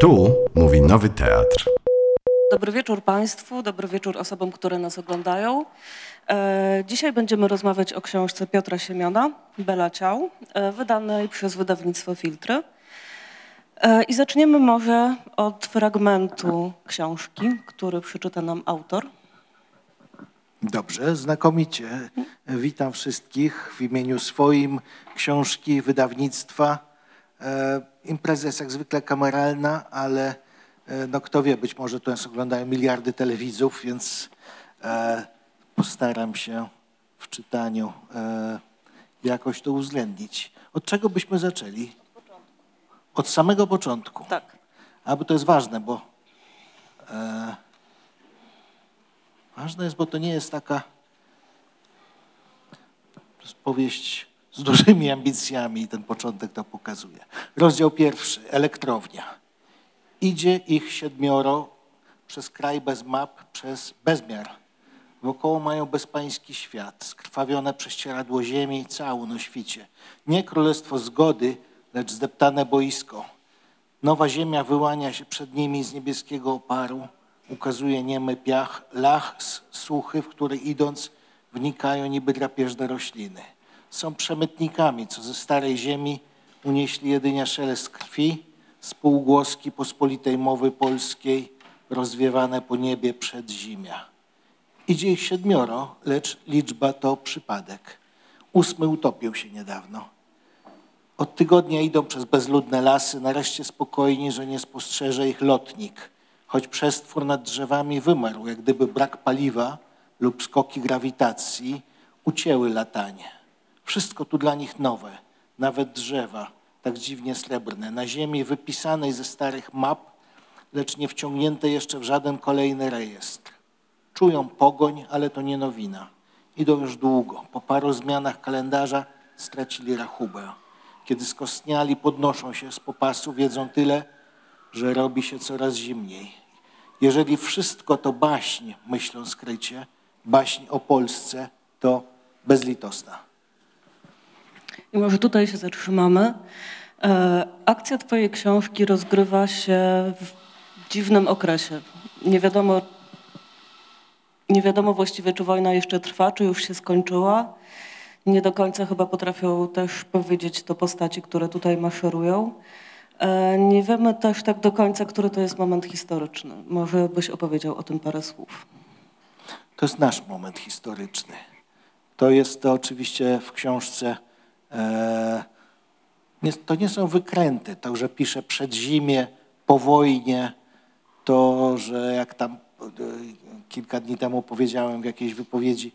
Tu mówi Nowy Teatr. Dobry wieczór Państwu, dobry wieczór osobom, które nas oglądają. E, dzisiaj będziemy rozmawiać o książce Piotra Siemiona, Bela Ciał, e, wydanej przez wydawnictwo Filtry. E, I zaczniemy może od fragmentu książki, który przeczyta nam autor. Dobrze, znakomicie. Witam wszystkich w imieniu swoim, książki, wydawnictwa. E, impreza jest jak zwykle kameralna, ale e, no kto wie, być może tu nas oglądają miliardy telewidzów, więc e, postaram się w czytaniu jakoś to uwzględnić. Od czego byśmy zaczęli? Od samego początku. Tak. A bo to jest ważne, bo e, ważne jest, bo to nie jest taka powieść z dużymi ambicjami i ten początek to pokazuje. Rozdział pierwszy, elektrownia. Idzie ich siedmioro przez kraj bez map, przez bezmiar. Wokoło mają bezpański świat, skrwawione prześcieradło ziemi, cału na świcie. Nie królestwo zgody, lecz zdeptane boisko. Nowa ziemia wyłania się przed nimi z niebieskiego oparu, ukazuje niemy piach, lach, suchy, w który idąc wnikają niby drapieżne rośliny. Są przemytnikami, co ze starej ziemi unieśli jedynie szelest krwi, spółgłoski pospolitej mowy polskiej, rozwiewane po niebie przedzimia. Idzie ich siedmioro, lecz liczba to przypadek. Ósmy utopił się niedawno. Od tygodnia idą przez bezludne lasy, nareszcie spokojni, że nie spostrzeże ich lotnik, choć przestwór nad drzewami wymarł, jak gdyby brak paliwa lub skoki grawitacji ucięły latanie. Wszystko tu dla nich nowe, nawet drzewa, tak dziwnie srebrne, na ziemi wypisanej ze starych map, lecz nie wciągnięte jeszcze w żaden kolejny rejestr. Czują pogoń, ale to nie nowina. Idą już długo. Po paru zmianach kalendarza stracili rachubę. Kiedy skostniali, podnoszą się z popasu, wiedzą tyle, że robi się coraz zimniej. Jeżeli wszystko to baśń, myślą skrycie, baśń o Polsce, to bezlitosna. Może tutaj się zatrzymamy. E, akcja Twojej książki rozgrywa się w dziwnym okresie. Nie wiadomo, nie wiadomo właściwie, czy wojna jeszcze trwa, czy już się skończyła. Nie do końca chyba potrafią też powiedzieć to postaci, które tutaj maszerują. E, nie wiemy też tak do końca, który to jest moment historyczny. Może byś opowiedział o tym parę słów. To jest nasz moment historyczny. To jest to oczywiście w książce. E, to nie są wykręty. To, że piszę przed zimie, po wojnie, to, że jak tam e, kilka dni temu powiedziałem w jakiejś wypowiedzi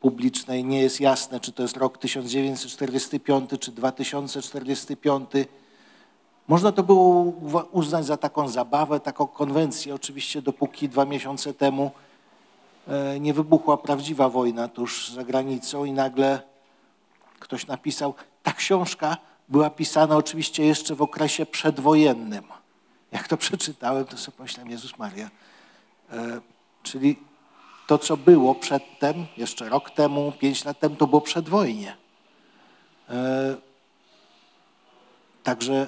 publicznej, nie jest jasne, czy to jest rok 1945 czy 2045. Można to było uznać za taką zabawę, taką konwencję, oczywiście dopóki dwa miesiące temu e, nie wybuchła prawdziwa wojna tuż za granicą i nagle ktoś napisał, ta książka była pisana oczywiście jeszcze w okresie przedwojennym. Jak to przeczytałem, to sobie pomyślałem, Jezus Maria. E, czyli to, co było przedtem, jeszcze rok temu, pięć lat temu, to było przedwojnie. E, także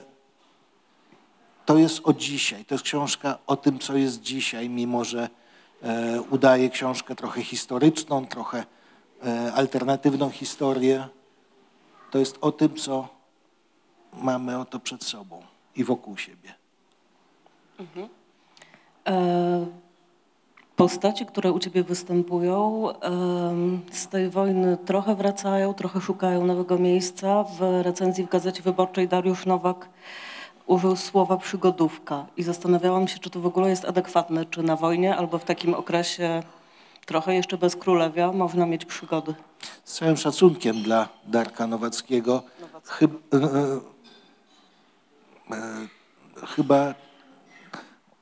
to jest o dzisiaj. To jest książka o tym, co jest dzisiaj, mimo że e, udaje książkę trochę historyczną, trochę e, alternatywną historię. To jest o tym, co mamy oto przed sobą i wokół siebie. E, Postaci, które u Ciebie występują, z tej wojny trochę wracają, trochę szukają nowego miejsca. W recenzji w Gazecie Wyborczej Dariusz Nowak użył słowa przygodówka i zastanawiałam się, czy to w ogóle jest adekwatne, czy na wojnie albo w takim okresie trochę jeszcze bez królewia można mieć przygody. Z całym szacunkiem dla Darka Nowackiego, chyb, e, e, chyba,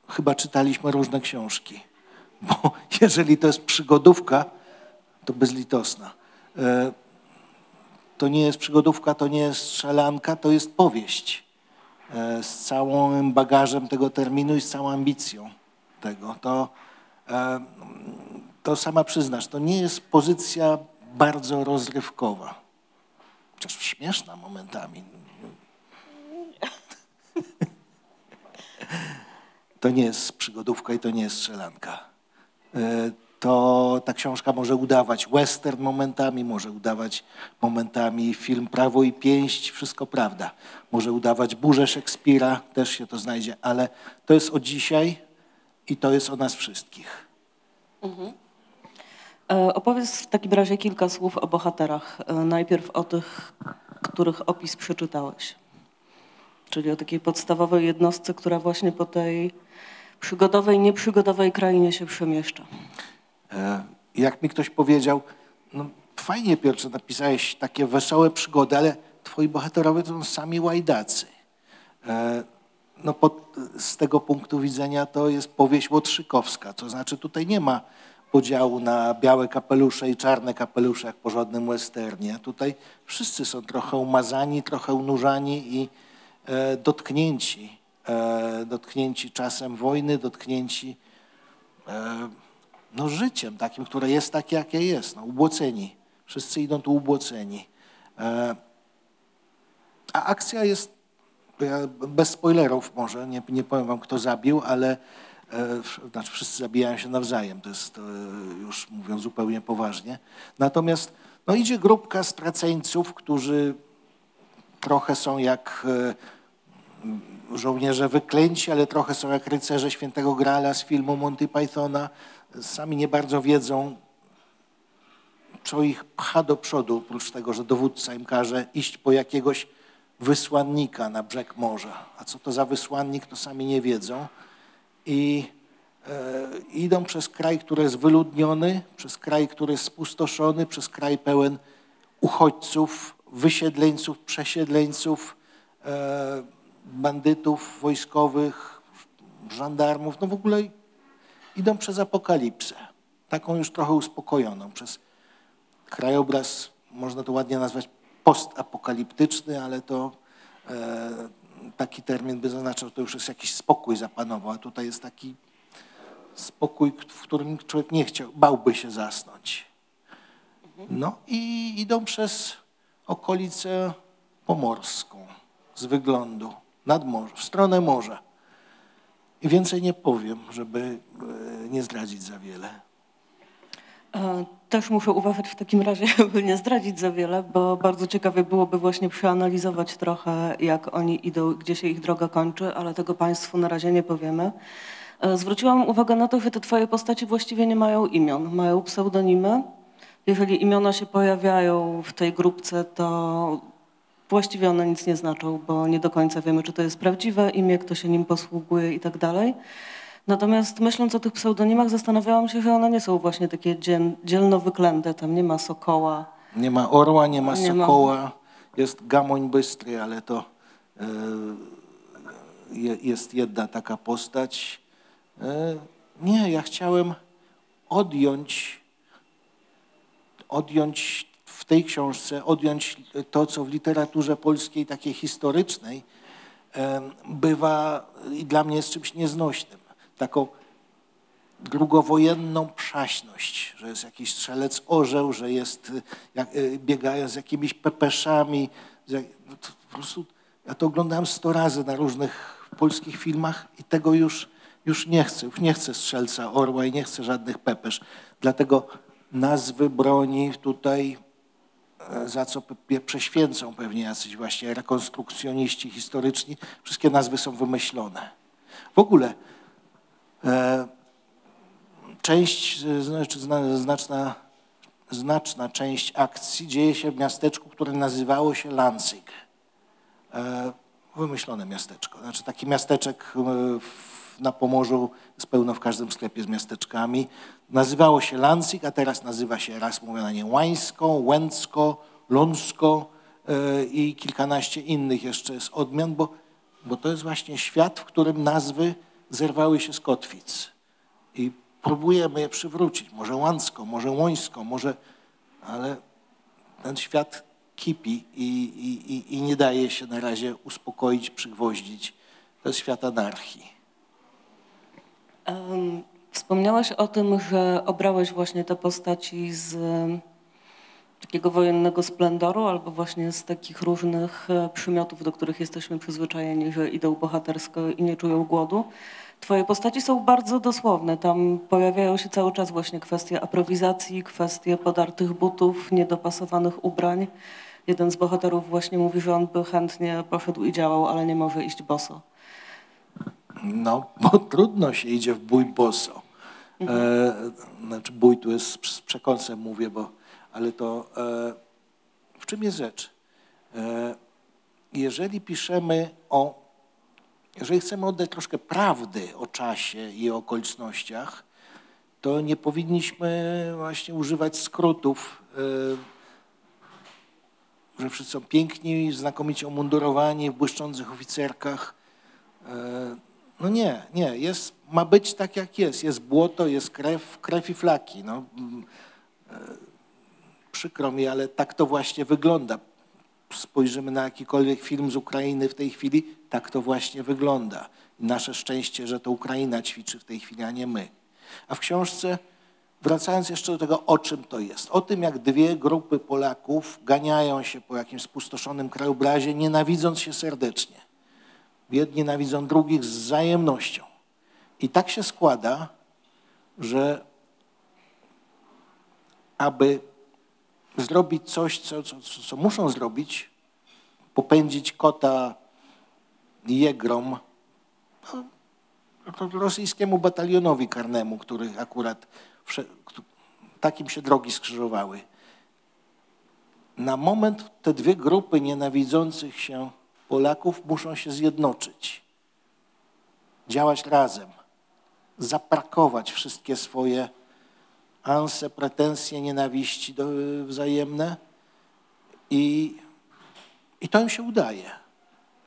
chyba czytaliśmy różne książki. Bo jeżeli to jest przygodówka, to bezlitosna. E, To nie jest przygodówka, to nie jest strzelanka, to jest powieść. E, Z całym bagażem tego terminu i z całą ambicją tego. To, e, to sama przyznasz, to nie jest pozycja bardzo rozrywkowa. Chociaż śmieszna momentami. to nie jest przygodówka i to nie jest strzelanka. E, To ta książka może udawać western momentami, może udawać momentami film Prawo i Pięść, wszystko prawda. Może udawać burzę Szekspira, też się to znajdzie, ale to jest o dzisiaj i to jest o nas wszystkich. E, Opowiedz w takim razie kilka słów o bohaterach. E, Najpierw o tych, których opis przeczytałeś. Czyli o takiej podstawowej jednostce, która właśnie po tej przygodowej, nieprzygodowej krainie się przemieszcza. E, Jak mi ktoś powiedział, no fajnie Piotrze, napisałeś takie wesołe przygody, ale twoi bohaterowie to są sami łajdacy. E, No pod, z tego punktu widzenia to jest powieść łotrzykowska, to znaczy tutaj nie ma podziału na białe kapelusze i czarne kapelusze jak w porządnym westernie. Tutaj wszyscy są trochę umazani, trochę unurzani i e, dotknięci, e, dotknięci czasem wojny, dotknięci e, no, życiem takim, które jest takie, jakie jest. No, ubłoceni. Wszyscy idą tu ubłoceni. E, a akcja jest, bez spoilerów może, nie, nie powiem wam, kto zabił, ale znaczy wszyscy zabijają się nawzajem, to jest e, już mówiąc zupełnie poważnie. Natomiast no, idzie grupka straceńców, którzy trochę są jak e, żołnierze wyklęci, ale trochę są jak rycerze świętego Graala z filmu Monty Pythona. Sami nie bardzo wiedzą, co ich pcha do przodu, oprócz tego, że dowódca im każe iść po jakiegoś wysłannika na brzeg morza. A co to za wysłannik, to sami nie wiedzą. I e, idą przez kraj, który jest wyludniony, przez kraj, który jest spustoszony, przez kraj pełen uchodźców, wysiedleńców, przesiedleńców, e, bandytów wojskowych, żandarmów, no w ogóle idą przez apokalipsę. Taką już trochę uspokojoną, przez krajobraz, można to ładnie nazwać postapokaliptyczny, ale to e, taki termin by zaznaczał, to już jest jakiś spokój zapanował, a tutaj jest taki spokój, w którym człowiek nie chciał, bałby się zasnąć. No i idą przez okolicę pomorską z wyglądu nad morze, w stronę morza. I więcej nie powiem, żeby e, nie zdradzić za wiele. E, Też muszę uważać w takim razie, by nie zdradzić za wiele, bo bardzo ciekawie byłoby właśnie przeanalizować trochę, jak oni idą, gdzie się ich droga kończy, ale tego Państwu na razie nie powiemy. E, Zwróciłam uwagę na to, że te Twoje postaci właściwie nie mają imion, mają pseudonimy. Jeżeli imiona się pojawiają w tej grupce, to właściwie one nic nie znaczą, bo nie do końca wiemy, czy to jest prawdziwe imię, kto się nim posługuje i tak dalej. Natomiast myśląc o tych pseudonimach, zastanawiałam się, że one nie są właśnie takie dziel, dzielno wyklęte. Tam nie ma sokoła. Nie ma orła, nie ma Nie ma. sokoła, jest gamoń bystry, ale to je, jest jedna taka postać. E, nie, ja chciałem odjąć, odjąć w tej książce, odjąć to, co w literaturze polskiej takiej historycznej e, bywa i dla mnie jest czymś nieznośnym. Taką drugowojenną przaśność, że jest jakiś strzelec orzeł, że jest, y, jak, y, biegają z jakimiś pepeszami. z no to po prostu, ja to oglądałem sto razy na różnych polskich filmach i tego już, już nie chcę. Już nie chcę strzelca orła i nie chcę żadnych pepesz. Dlatego nazwy broni tutaj, e, za co prześwięcą pewnie jacyś właśnie rekonstrukcjoniści historyczni, wszystkie nazwy są wymyślone. W ogóle część, z- znaczy zna- znaczna, znaczna część akcji dzieje się w miasteczku, które nazywało się Lansing. E, Wymyślone miasteczko. Znaczy taki miasteczek e, na Pomorzu jest pełno w każdym sklepie z miasteczkami. Nazywało się Lansing, a teraz nazywa się, raz mówią na nie Łańsko, Łęcko, Ląsko e, i kilkanaście innych jeszcze z odmian, bo, bo to jest właśnie świat, w którym nazwy zerwały się z kotwic i próbujemy je przywrócić. Może łącko, może łońsko, może, ale ten świat kipi i, i, i, i nie daje się na razie uspokoić, przygwoździć. To jest świat anarchii. Em, Wspomniałeś o tym, że obrałeś właśnie te postaci z takiego wojennego splendoru, albo właśnie z takich różnych e, przymiotów, do których jesteśmy przyzwyczajeni, że idą bohatersko i nie czują głodu. Twoje postaci są bardzo dosłowne. Tam pojawiają się cały czas właśnie kwestie aprowizacji, kwestie podartych butów, niedopasowanych ubrań. Jeden z bohaterów właśnie mówi, że on by chętnie poszedł i działał, ale nie może iść boso. No, bo trudno się idzie w bój boso. E, znaczy bój tu jest z przekąsem mówię, bo, ale to e, w czym jest rzecz? E, jeżeli piszemy o, jeżeli chcemy oddać troszkę prawdy o czasie i o okolicznościach, to nie powinniśmy właśnie używać skrótów, e, że wszyscy są piękni, znakomicie umundurowani w błyszczących oficerkach. E, no nie, nie, jest, ma być tak jak jest. Jest błoto, jest krew, krew i flaki. No, e, przykro mi, ale tak to właśnie wygląda. Spojrzymy na jakikolwiek film z Ukrainy w tej chwili, tak to właśnie wygląda. Nasze szczęście, że to Ukraina ćwiczy w tej chwili, a nie my. A w książce, wracając jeszcze do tego, o czym to jest. O tym, jak dwie grupy Polaków ganiają się po jakimś spustoszonym krajobrazie, nienawidząc się serdecznie. Jedni nienawidzą drugich z wzajemnością. I tak się składa, że aby zrobić coś, co, co, co muszą zrobić, popędzić kota jegrom, no, rosyjskiemu batalionowi karnemu, który akurat takim się drogi skrzyżowały. Na moment te dwie grupy nienawidzących się Polaków muszą się zjednoczyć, działać razem, zaparkować wszystkie swoje anse, pretensje, nienawiści do, wzajemne i, i to im się udaje.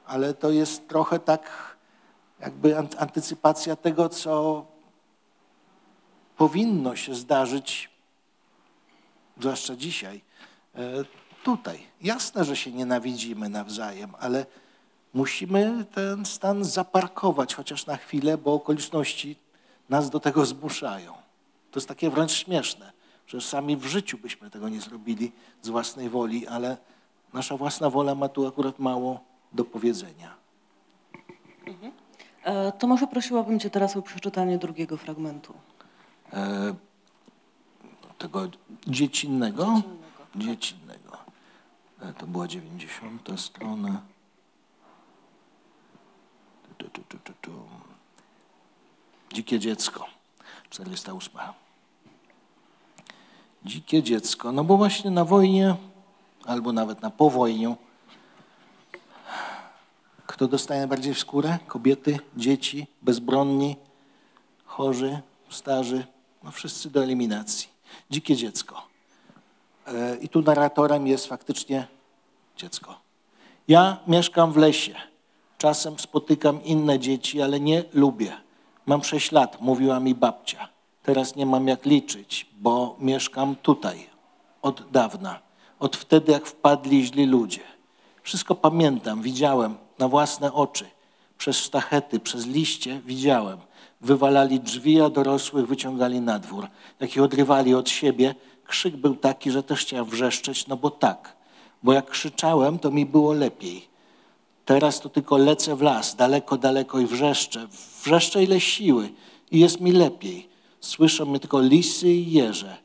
Ale to jest trochę tak jakby antycypacja tego, co powinno się zdarzyć, zwłaszcza dzisiaj, e, tutaj. Jasne, że się nienawidzimy nawzajem, ale musimy ten stan zaparkować chociaż na chwilę, bo okoliczności nas do tego zmuszają. To jest takie wręcz śmieszne, że sami w życiu byśmy tego nie zrobili z własnej woli, ale nasza własna wola ma tu akurat mało do powiedzenia. Mhm. E, to może prosiłabym Cię teraz o przeczytanie drugiego fragmentu. E, tego dziecinnego? Dziecinnego. dziecinnego. E, to była 90 strona. Tu, tu, tu. Dzikie dziecko, 48. Dzikie dziecko, no bo właśnie na wojnie, albo nawet na powojniu, kto dostaje najbardziej w skórę? Kobiety, dzieci, bezbronni, chorzy, starzy, no wszyscy do eliminacji. Dzikie dziecko. E, I tu narratorem jest faktycznie dziecko. Ja mieszkam w lesie. Czasem spotykam inne dzieci, ale nie lubię. Mam sześć lat, mówiła mi babcia. Teraz nie mam jak liczyć, bo mieszkam tutaj od dawna. Od wtedy, jak wpadli źli ludzie. Wszystko pamiętam, widziałem na własne oczy. Przez sztachety, przez liście widziałem. Wywalali drzwi, a dorosłych wyciągali na dwór. Jak ich odrywali od siebie, krzyk był taki, że też chciałem wrzeszczeć, no bo tak. Bo jak krzyczałem, to mi było lepiej. Teraz to tylko lecę w las, daleko, daleko i wrzeszczę. Wrzeszczę ile siły i jest mi lepiej. Słyszą mnie tylko lisy i jeże.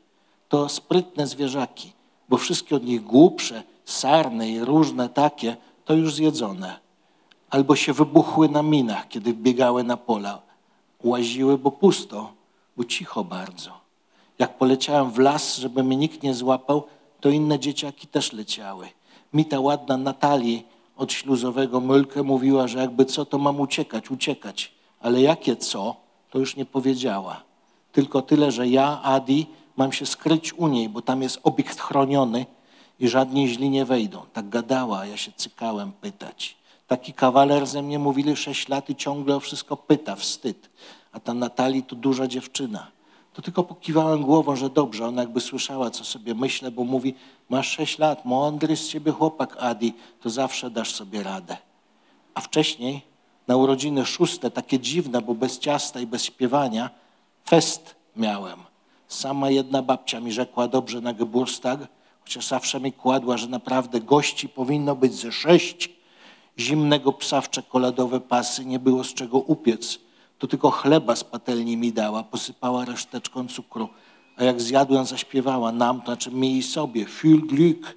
To sprytne zwierzaki, bo wszystkie od nich głupsze, sarne i różne takie, to już zjedzone. Albo się wybuchły na minach, kiedy biegały na pola. Łaziły, bo pusto, bo cicho bardzo. Jak poleciałem w las, żeby mnie nikt nie złapał, to inne dzieciaki też leciały. Mi ta ładna Natalii od śluzowego Mylkę mówiła, że jakby co, to mam uciekać, uciekać. Ale jakie co, to już nie powiedziała. Tylko tyle, że ja, Adi, mam się skryć u niej, bo tam jest obiekt chroniony i żadni źli nie wejdą. Tak gadała, a ja się cykałem pytać. Taki kawaler ze mnie mówili sześć lat i ciągle o wszystko pyta, wstyd. A ta Natalii to duża dziewczyna to tylko pokiwałem głową, że dobrze. Ona jakby słyszała, co sobie myślę, bo mówi, masz sześć lat, mądry z ciebie chłopak, Adi, to zawsze dasz sobie radę. A wcześniej, na urodziny szóste, takie dziwne, bo bez ciasta i bez śpiewania, fest miałem. Sama jedna babcia mi rzekła dobrze na Geburstag, chociaż zawsze mi kładła, że naprawdę gości powinno być ze sześć, zimnego psa w czekoladowe pasy, nie było z czego upiec. To tylko chleba z patelni mi dała, posypała reszteczką cukru. A jak zjadłem, zaśpiewała nam, to znaczy mi i sobie, viel Glück.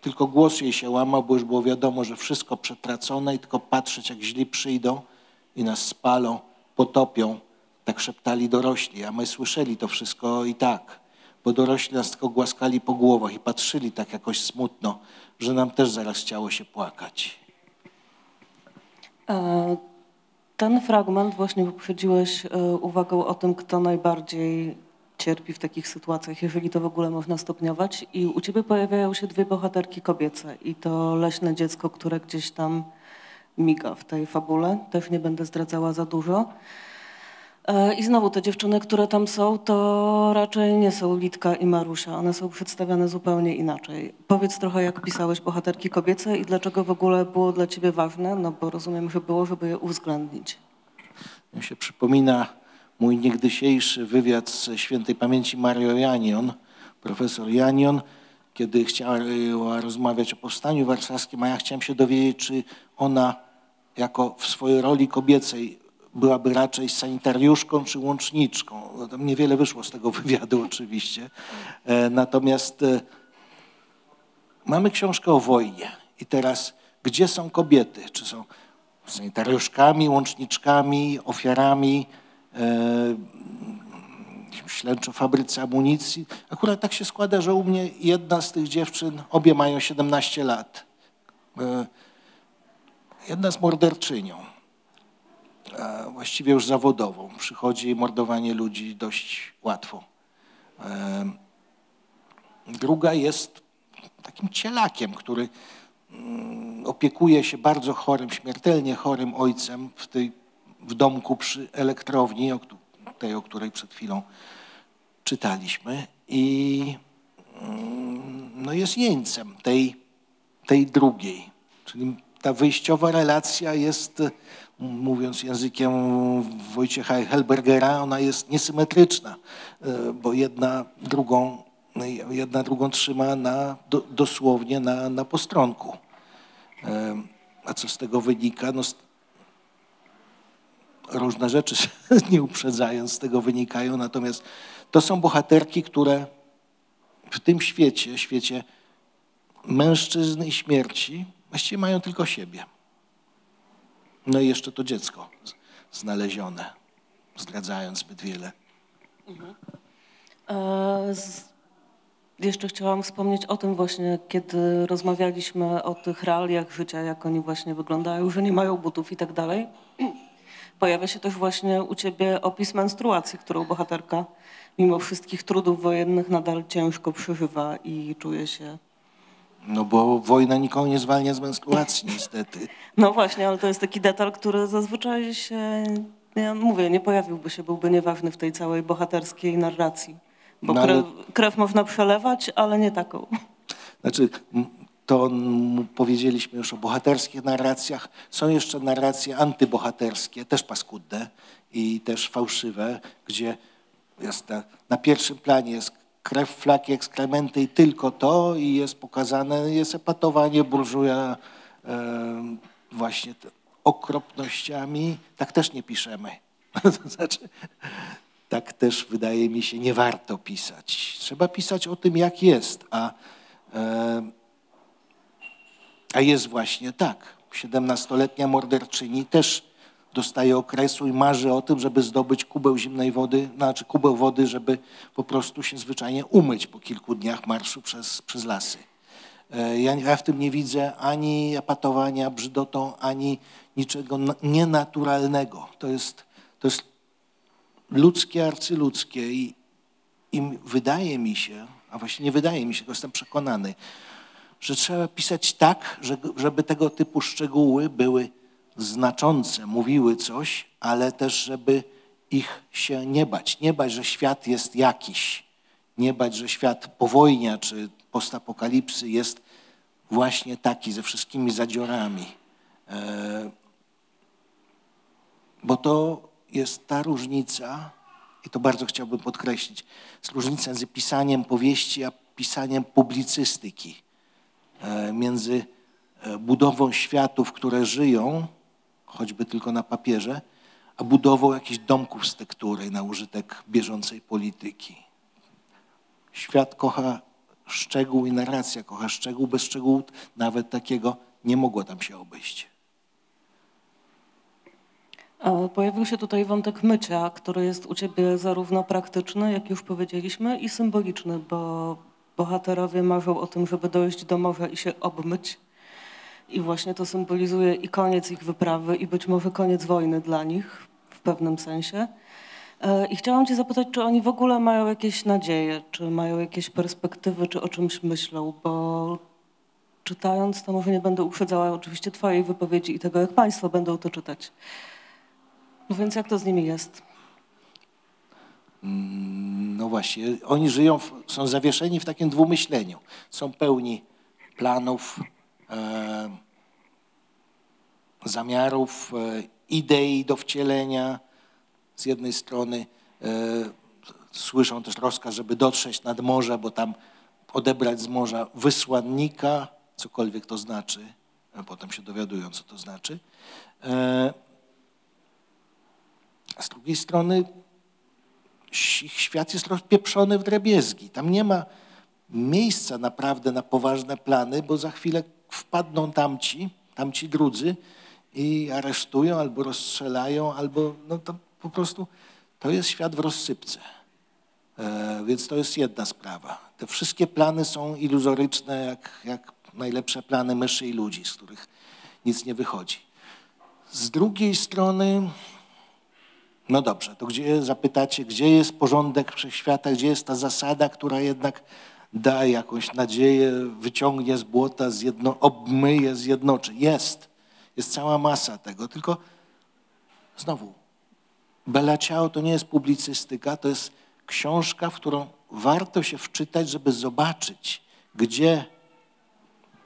Tylko głos jej się łamał, bo już było wiadomo, że wszystko przetracone i tylko patrzeć, jak źli przyjdą i nas spalą, potopią. Tak szeptali dorośli, a my słyszeli to wszystko i tak, bo dorośli nas tylko głaskali po głowach i patrzyli tak jakoś smutno, że nam też zaraz chciało się płakać. E, Ten fragment właśnie wyprzedziłeś e, uwagą o tym, kto najbardziej cierpi w takich sytuacjach, jeżeli to w ogóle można stopniować. I u ciebie pojawiają się dwie bohaterki kobiece i to leśne dziecko, które gdzieś tam miga w tej fabule. Też nie będę zdradzała za dużo. E, I znowu te dziewczyny, które tam są, to raczej nie są Litka i Marusia. One są przedstawiane zupełnie inaczej. Powiedz trochę, jak pisałeś bohaterki kobiece i dlaczego w ogóle było dla ciebie ważne, no bo rozumiem, że było, żeby je uwzględnić. Mi się przypomina mój niegdysiejszy wywiad z świętej pamięci Mario Janion, profesor Janion, kiedy chciała rozmawiać o powstaniu warszawskim, a ja chciałem się dowiedzieć, czy ona jako w swojej roli kobiecej byłaby raczej sanitariuszką czy łączniczką. No, tam niewiele wyszło z tego wywiadu oczywiście. E, Natomiast e, mamy książkę o wojnie i teraz gdzie są kobiety? Czy są sanitariuszkami, łączniczkami, ofiarami, e, śledczo fabryce amunicji. Akurat tak się składa, że u mnie jedna z tych dziewczyn, obie mają 17 lat. Jedna z morderczynią, właściwie już zawodową. Przychodzi mordowanie ludzi dość łatwo. E, Druga jest takim cielakiem, który mm, opiekuje się bardzo chorym, śmiertelnie chorym ojcem w, tej, w domku przy elektrowni, tej, o której przed chwilą czytaliśmy. I mm, no jest jeńcem tej, tej drugiej. Czyli ta wyjściowa relacja jest, mówiąc językiem Wojciecha Helbergera, ona jest niesymetryczna, e, bo jedna drugą, jedna drugą trzyma na, do, dosłownie na, na postronku. E, A co z tego wynika? No, różne rzeczy, nie uprzedzając, z tego wynikają. Natomiast to są bohaterki, które w tym świecie, świecie mężczyzn i śmierci, właściwie mają tylko siebie. No i jeszcze to dziecko znalezione, zdradzając zbyt wiele. E, z- Jeszcze chciałam wspomnieć o tym właśnie, kiedy rozmawialiśmy o tych realiach życia, jak oni właśnie wyglądają, że nie mają butów i tak dalej. Pojawia się też właśnie u ciebie opis menstruacji, którą bohaterka mimo wszystkich trudów wojennych nadal ciężko przeżywa i czuje się... No bo wojna nikogo nie zwalnia z menstruacji, niestety. No właśnie, ale to jest taki detal, który zazwyczaj się, ja mówię, nie pojawiłby się, byłby nieważny w tej całej bohaterskiej narracji. Bo No ale- krew, krew można przelewać, ale nie taką. Znaczy, to powiedzieliśmy już o bohaterskich narracjach. Są jeszcze narracje antybohaterskie, też paskudne i też fałszywe, gdzie jest na, na pierwszym planie jest krew, flaki, ekskrementy i tylko to i jest pokazane, jest epatowanie burżuja właśnie okropnościami. Tak też nie piszemy. to znaczy, tak też wydaje mi się nie warto pisać. Trzeba pisać o tym, jak jest, a A jest właśnie tak. 17-letnia morderczyni też dostaje okresu i marzy o tym, żeby zdobyć kubeł zimnej wody, znaczy kubeł wody, żeby po prostu się zwyczajnie umyć po kilku dniach marszu przez, przez lasy. E, Ja, ja w tym nie widzę ani epatowania brzydotą, ani niczego na- nienaturalnego. To jest, to jest ludzkie, arcyludzkie i, i wydaje mi się, a właśnie nie wydaje mi się, tylko jestem przekonany, że trzeba pisać tak, że- żeby tego typu szczegóły były znaczące, mówiły coś, ale też, żeby ich się nie bać. Nie bać, że świat jest jakiś. Nie bać, że świat po wojnie czy postapokalipsy jest właśnie taki, ze wszystkimi zadziorami. E, bo to jest ta różnica, i to bardzo chciałbym podkreślić, jest różnica między pisaniem powieści a pisaniem publicystyki, e, między e, budową światów, które żyją, choćby tylko na papierze, a budową jakichś domków z tektury na użytek bieżącej polityki. Świat kocha szczegół i narracja kocha szczegół. Bez szczegółu nawet takiego nie mogło tam się obejść. Pojawił się tutaj wątek mycia, który jest u ciebie zarówno praktyczny, jak już powiedzieliśmy, i symboliczny, bo bohaterowie marzą o tym, żeby dojść do morza i się obmyć. I właśnie to symbolizuje i koniec ich wyprawy, i być może koniec wojny dla nich w pewnym sensie. E, I chciałam Cię zapytać, czy oni w ogóle mają jakieś nadzieje, czy mają jakieś perspektywy, czy o czymś myślą, bo czytając, to może nie będę uprzedzała oczywiście Twojej wypowiedzi i tego, jak Państwo będą to czytać. No więc jak to z nimi jest? No właśnie, oni żyją, w, są zawieszeni w takim dwumyśleniu. Są pełni planów, zamiarów, e, idei do wcielenia. Z jednej strony e, słyszą też rozkaz, żeby dotrzeć nad morze, bo tam odebrać z morza wysłannika, cokolwiek to znaczy. Potem się dowiadują, co to znaczy. E, z drugiej strony ich świat jest rozpieprzony w drobiezgi. Tam nie ma miejsca naprawdę na poważne plany, bo za chwilę wpadną tamci, tamci drudzy i aresztują albo rozstrzelają, albo no to po prostu to jest świat w rozsypce. E, więc to jest jedna sprawa. Te wszystkie plany są iluzoryczne, jak, jak najlepsze plany myszy i ludzi, z których nic nie wychodzi. Z drugiej strony, no dobrze, to gdzie zapytacie, gdzie jest porządek wszechświata, gdzie jest ta zasada, która jednak da jakąś nadzieję, wyciągnie z błota, zjedno, obmyje, zjednoczy. Jest. Jest cała masa tego, tylko znowu, Bella Ciao to nie jest publicystyka, to jest książka, w którą warto się wczytać, żeby zobaczyć, gdzie,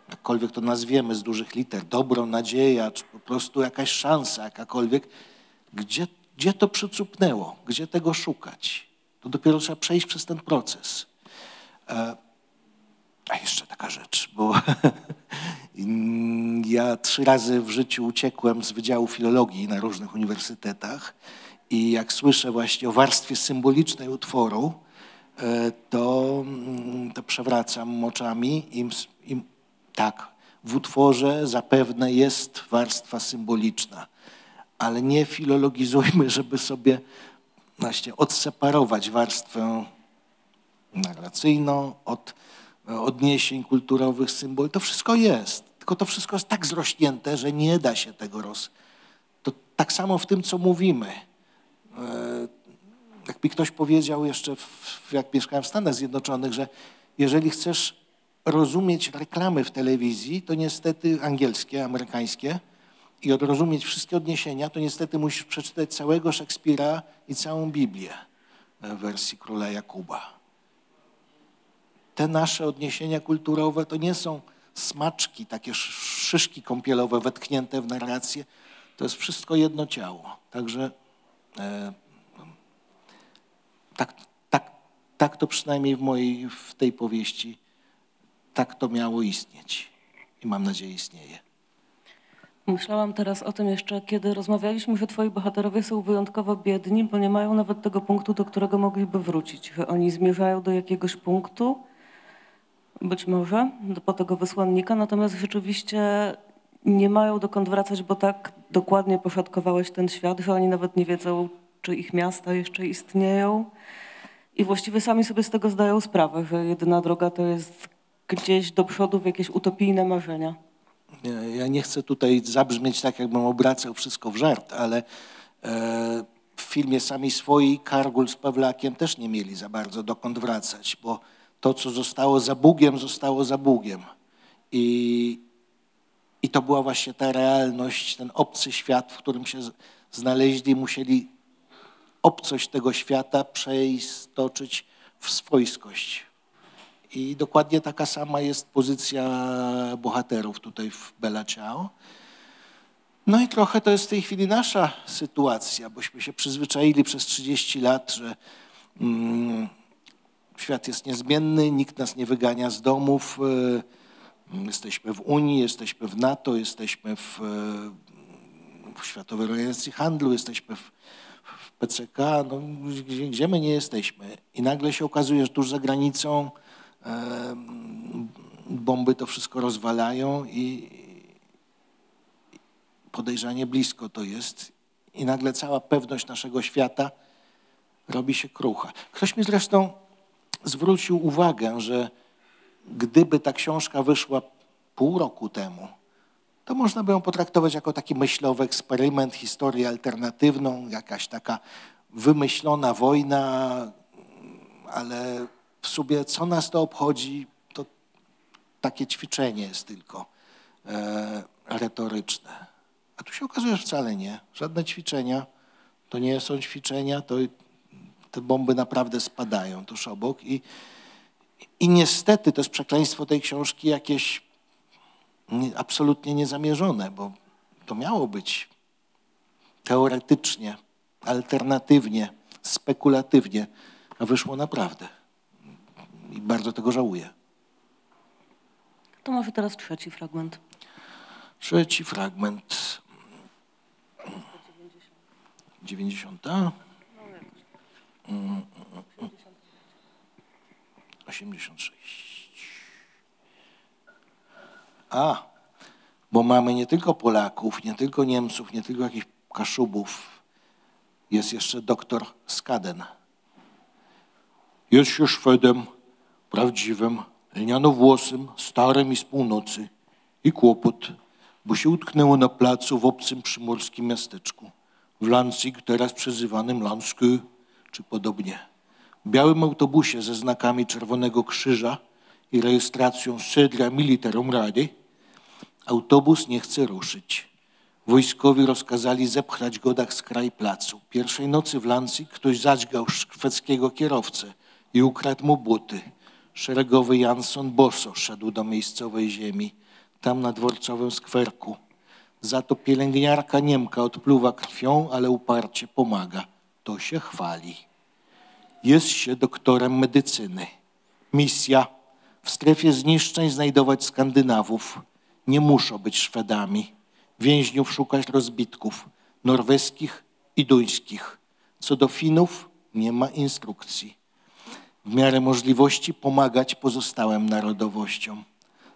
jakkolwiek to nazwiemy z dużych liter, dobro, nadzieja, czy po prostu jakaś szansa jakakolwiek, gdzie, gdzie to przycupnęło, gdzie tego szukać. To dopiero trzeba przejść przez ten proces. E, a jeszcze taka rzecz, bo ja trzy razy w życiu uciekłem z Wydziału Filologii na różnych uniwersytetach i jak słyszę właśnie o warstwie symbolicznej utworu, e, to, mm, to przewracam oczami i, i tak, w utworze zapewne jest warstwa symboliczna, ale nie filologizujmy, żeby sobie właśnie odseparować warstwę narracyjną od odniesień kulturowych, symboli. To wszystko jest, tylko to wszystko jest tak zrośnięte, że nie da się tego roz... To tak samo w tym, co mówimy. E, jakby ktoś powiedział jeszcze, w, jak mieszkałem w Stanach Zjednoczonych, że jeżeli chcesz rozumieć reklamy w telewizji, to niestety angielskie, amerykańskie, i odrozumieć wszystkie odniesienia, to niestety musisz przeczytać całego Szekspira i całą Biblię w wersji króla Jakuba. Te nasze odniesienia kulturowe to nie są smaczki, takie szyszki kąpielowe wetknięte w narrację. To jest wszystko jedno ciało. Także e, tak, tak, tak to przynajmniej w mojej, w tej powieści, tak to miało istnieć. I mam nadzieję istnieje. Myślałam teraz o tym jeszcze, kiedy rozmawialiśmy, że twoi bohaterowie są wyjątkowo biedni, bo nie mają nawet tego punktu, do którego mogliby wrócić. Że oni zmierzają do jakiegoś punktu, być może, po tego wysłannika, natomiast rzeczywiście nie mają dokąd wracać, bo tak dokładnie poszatkowałeś ten świat, że oni nawet nie wiedzą, czy ich miasta jeszcze istnieją. I właściwie sami sobie z tego zdają sprawę, że jedyna droga to jest gdzieś do przodu w jakieś utopijne marzenia. Ja nie chcę tutaj zabrzmieć tak, jakbym obracał wszystko w żart, ale e, w filmie Sami Swoi Kargul z Pawlakiem też nie mieli za bardzo dokąd wracać, bo to, co zostało za Bugiem, zostało za Bugiem. I, I to była właśnie ta realność, ten obcy świat, w którym się znaleźli, musieli obcość tego świata przeistoczyć w swojskość. I dokładnie taka sama jest pozycja bohaterów tutaj w Bella Ciao. No i trochę to jest w tej chwili nasza sytuacja, bośmy się przyzwyczaili przez 30 lat, że mm, Świat jest niezmienny, nikt nas nie wygania z domów. e, Jesteśmy w Unii, jesteśmy w NATO, jesteśmy w, e, w Światowej Organizacji Handlu, jesteśmy w, w PCK. No, gdzie, gdzie my nie jesteśmy? I nagle się okazuje, że tuż za granicą e, bomby to wszystko rozwalają i podejrzanie blisko to jest. I nagle cała pewność naszego świata robi się krucha. Ktoś mi zresztą zwrócił uwagę, że gdyby ta książka wyszła pół roku temu, to można by ją potraktować jako taki myślowy eksperyment, historię alternatywną, jakaś taka wymyślona wojna, ale w sumie co nas to obchodzi, to takie ćwiczenie jest tylko e, retoryczne. A tu się okazuje, że wcale nie. Żadne ćwiczenia to nie są ćwiczenia, to te bomby naprawdę spadają tuż obok. I, i niestety to jest przekleństwo tej książki jakieś nie, absolutnie niezamierzone, bo to miało być teoretycznie, alternatywnie, spekulatywnie, a wyszło naprawdę. I bardzo tego żałuję. To może teraz trzeci fragment. Trzeci fragment. 90. Mm, 86. A, bo mamy nie tylko Polaków, nie tylko Niemców, nie tylko jakichś Kaszubów. Jest jeszcze doktor Skaden. Jest się Szwedem, prawdziwym, lnianowłosym, starym i z północy. I kłopot, bo się utknęło na placu w obcym przymorskim miasteczku. W Lansing, teraz przezywanym Lansky, czy podobnie. W białym autobusie ze znakami Czerwonego Krzyża i rejestracją Sydra Militarum Rady autobus nie chce ruszyć. Wojskowi rozkazali zepchać go z kraj placu. Pierwszej nocy w Lansing ktoś zadźgał szwedzkiego kierowcę i ukradł mu buty. Szeregowy Jansson boso szedł do miejscowej ziemi, tam na dworcowym skwerku. Za to pielęgniarka Niemka odpluwa krwią, ale uparcie pomaga. To się chwali. Jest się doktorem medycyny. Misja w strefie zniszczeń znajdować Skandynawów. Nie muszą być Szwedami. Więźniów szukać rozbitków, norweskich i duńskich. Co do Finów, nie ma instrukcji. W miarę możliwości pomagać pozostałym narodowościom.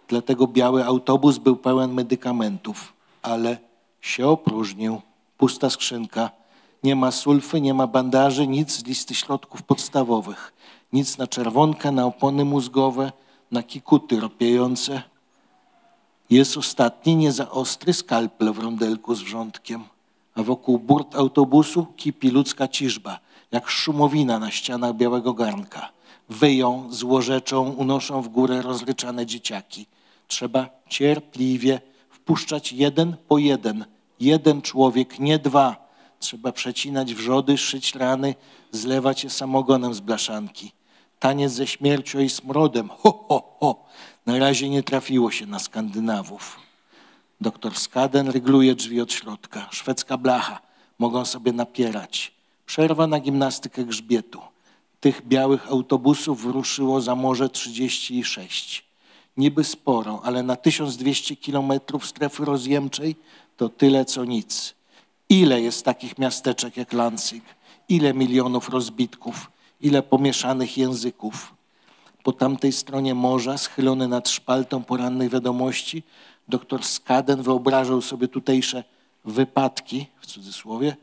Dlatego biały autobus był pełen medykamentów, ale się opróżnił. Pusta skrzynka. Nie ma sulfy, nie ma bandaży, nic z listy środków podstawowych. Nic na czerwonkę, na opony mózgowe, na kikuty ropiejące. Jest ostatni, nie za ostry skalpel w rondelku z wrzątkiem, a wokół burt autobusu kipi ludzka ciżba, jak szumowina na ścianach białego garnka. Wyją, złorzeczą, unoszą w górę rozryczane dzieciaki. Trzeba cierpliwie wpuszczać jeden po jeden. Jeden człowiek, nie dwa. Trzeba przecinać wrzody, szyć rany, zlewać je samogonem z blaszanki. Taniec ze śmiercią i smrodem. Ho, ho, ho. Na razie nie trafiło się na Skandynawów. Doktor Skaden rygluje drzwi od środka. Szwedzka blacha. Mogą sobie napierać. Przerwa na gimnastykę grzbietu. Tych białych autobusów wyruszyło za morze 36. Niby sporo, ale na 1200 kilometrów strefy rozjemczej to tyle co nic. Ile jest takich miasteczek jak Lansing? Ile milionów rozbitków? Ile pomieszanych języków? Po tamtej stronie morza, schylony nad szpaltą porannych wiadomości, doktor Skaden wyobrażał sobie tutejsze wypadki, w cudzysłowie,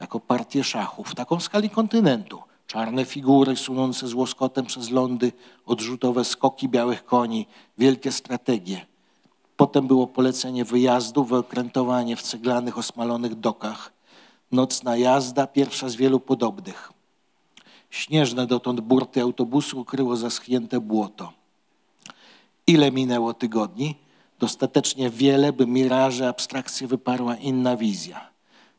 jako partię szachów, taką w skali kontynentu. Czarne figury sunące z łoskotem przez lądy, odrzutowe skoki białych koni, wielkie strategie. Potem było polecenie wyjazdu, wyokrętowanie w ceglanych, osmalonych dokach. Nocna jazda, pierwsza z wielu podobnych. Śnieżne dotąd burty autobusu ukryło zaschnięte błoto. Ile minęło tygodni? Dostatecznie wiele, by miraże, abstrakcje wyparła inna wizja.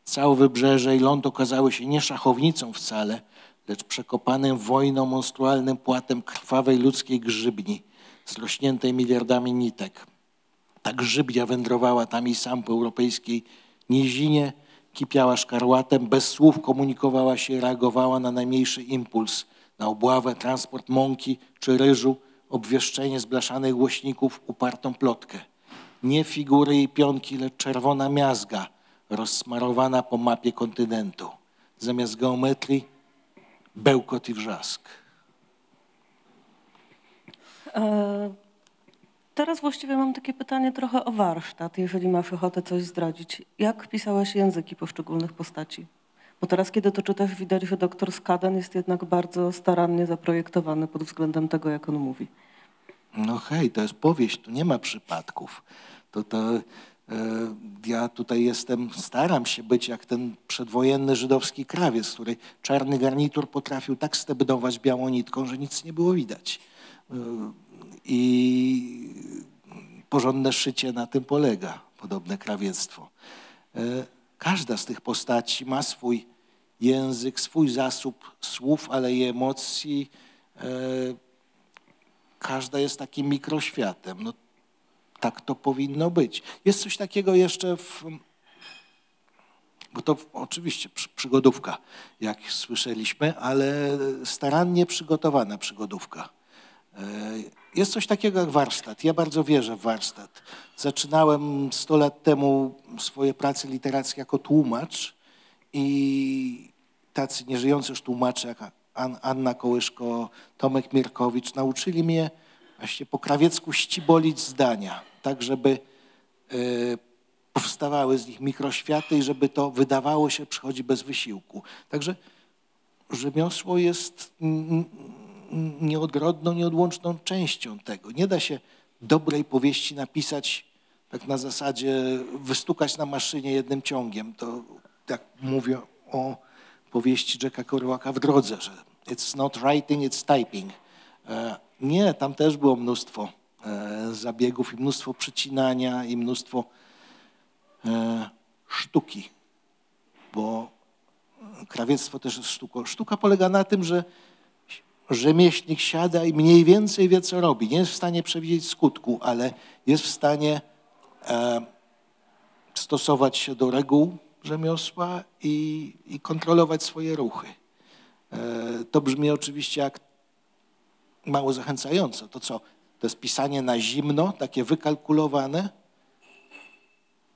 Całe wybrzeże i ląd okazały się nie szachownicą wcale, lecz przekopanym wojną monstrualnym płatem krwawej ludzkiej grzybni, zrośniętej miliardami nitek. Ta grzybnia wędrowała tam i sam po europejskiej nizinie, kipiała szkarłatem, bez słów komunikowała się, reagowała na najmniejszy impuls, na obławę, transport mąki czy ryżu, obwieszczenie z blaszanych głośników, upartą plotkę. Nie figury i pionki, lecz czerwona miazga rozsmarowana po mapie kontynentu. Zamiast geometrii bełkot i wrzask. E, Teraz właściwie mam takie pytanie trochę o warsztat, jeżeli masz ochotę coś zdradzić. Jak pisałeś języki poszczególnych postaci? Bo teraz, kiedy to czytasz, widać, że doktor Skaden jest jednak bardzo starannie zaprojektowany pod względem tego, jak on mówi. No hej, to jest powieść, tu nie ma przypadków. To, to e, ja tutaj jestem, staram się być jak ten przedwojenny żydowski krawiec, który czarny garnitur potrafił tak stebdować białą nitką, że nic nie było widać. E, I porządne szycie na tym polega, podobne krawiectwo. E, Każda z tych postaci ma swój język, swój zasób słów, ale i emocji. E, Każda jest takim mikroświatem. No, tak to powinno być. Jest coś takiego jeszcze w. Bo to oczywiście przy- przygodówka, jak słyszeliśmy, ale starannie przygotowana przygodówka. Jest coś takiego jak warsztat. Ja bardzo wierzę w warsztat. Zaczynałem 100 lat temu swoje prace literackie jako tłumacz i tacy nieżyjący już tłumacze jak An- Anna Kołyszko, Tomek Mirkowicz nauczyli mnie właśnie po krawiecku ścibolić zdania, tak żeby e, powstawały z nich mikroświaty i żeby to wydawało się przychodzi bez wysiłku. Także rzemiosło jest nieodrodną, nieodłączną częścią tego. Nie da się dobrej powieści napisać tak na zasadzie wystukać na maszynie jednym ciągiem. To jak mówię o powieści Jacka Kerouaka w drodze, że it's not writing, it's typing. E, Nie, tam też było mnóstwo e, zabiegów i mnóstwo przycinania i mnóstwo e, sztuki, bo krawiectwo też jest sztuką. Sztuka polega na tym, że rzemieślnik siada i mniej więcej wie, co robi. Nie jest w stanie przewidzieć skutku, ale jest w stanie e, stosować się do reguł rzemiosła i, i kontrolować swoje ruchy. E, to brzmi oczywiście jak mało zachęcająco. To co? To jest pisanie na zimno, takie wykalkulowane?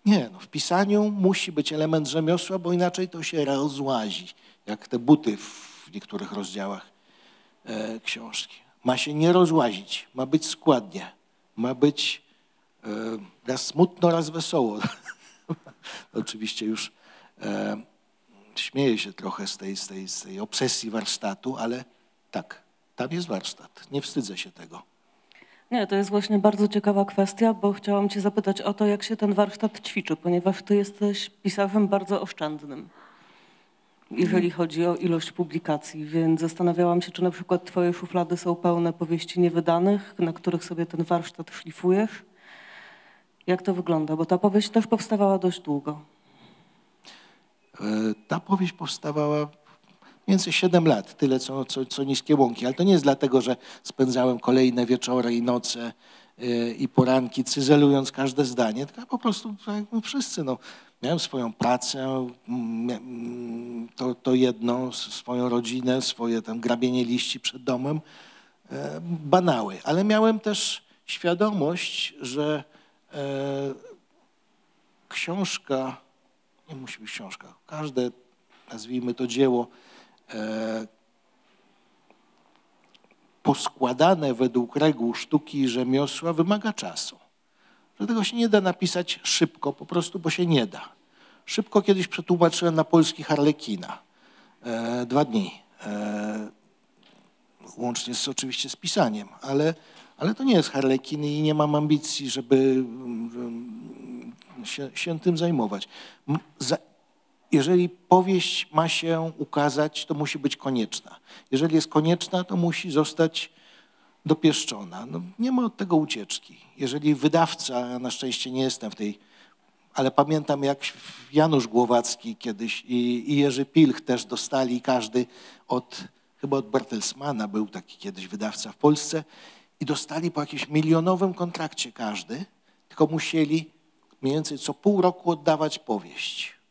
Nie, no w pisaniu musi być element rzemiosła, bo inaczej to się rozłazi, jak te buty w niektórych rozdziałach książki. Ma się nie rozłazić, ma być składnie, ma być e, raz smutno, raz wesoło. Oczywiście już e, śmieję się trochę z tej, z, tej, z tej obsesji warsztatu, ale tak, tam jest warsztat. Nie wstydzę się tego. Nie, to jest właśnie bardzo ciekawa kwestia, bo chciałam cię zapytać o to, jak się ten warsztat ćwiczy, ponieważ ty jesteś pisarzem bardzo oszczędnym, jeżeli chodzi o ilość publikacji, więc zastanawiałam się, czy na przykład twoje szuflady są pełne powieści niewydanych, na których sobie ten warsztat szlifujesz. Jak to wygląda? Bo ta powieść też powstawała dość długo. E, Ta powieść powstawała więcej 7 lat, tyle co, co, co Niskie Łąki. Ale to nie jest dlatego, że spędzałem kolejne wieczory i noce i poranki cyzelując każde zdanie, tylko po prostu jak my wszyscy. No, miałem swoją pracę, mm, to, to jedno, swoją rodzinę, swoje tam grabienie liści przed domem, e, banały. Ale miałem też świadomość, że e, książka, nie musi być książka, każde, nazwijmy to dzieło, e, poskładane według reguł sztuki i rzemiosła wymaga czasu. Że tego się nie da napisać szybko, po prostu, bo się nie da. Szybko kiedyś przetłumaczyłem na polski Harlekina. E, dwa dni. E, łącznie z, oczywiście z pisaniem, ale, ale to nie jest Harlekin i nie mam ambicji, żeby mm, się, się tym zajmować. Za, jeżeli powieść ma się ukazać, to musi być konieczna. Jeżeli jest konieczna, to musi zostać dopieszczona. No, nie ma od tego ucieczki. Jeżeli wydawca, ja na szczęście nie jestem w tej, ale pamiętam jak Janusz Głowacki kiedyś i, i Jerzy Pilch też dostali każdy od, chyba od Bertelsmana był taki kiedyś wydawca w Polsce i dostali po jakimś milionowym kontrakcie każdy, tylko musieli mniej więcej co pół roku oddawać powieść.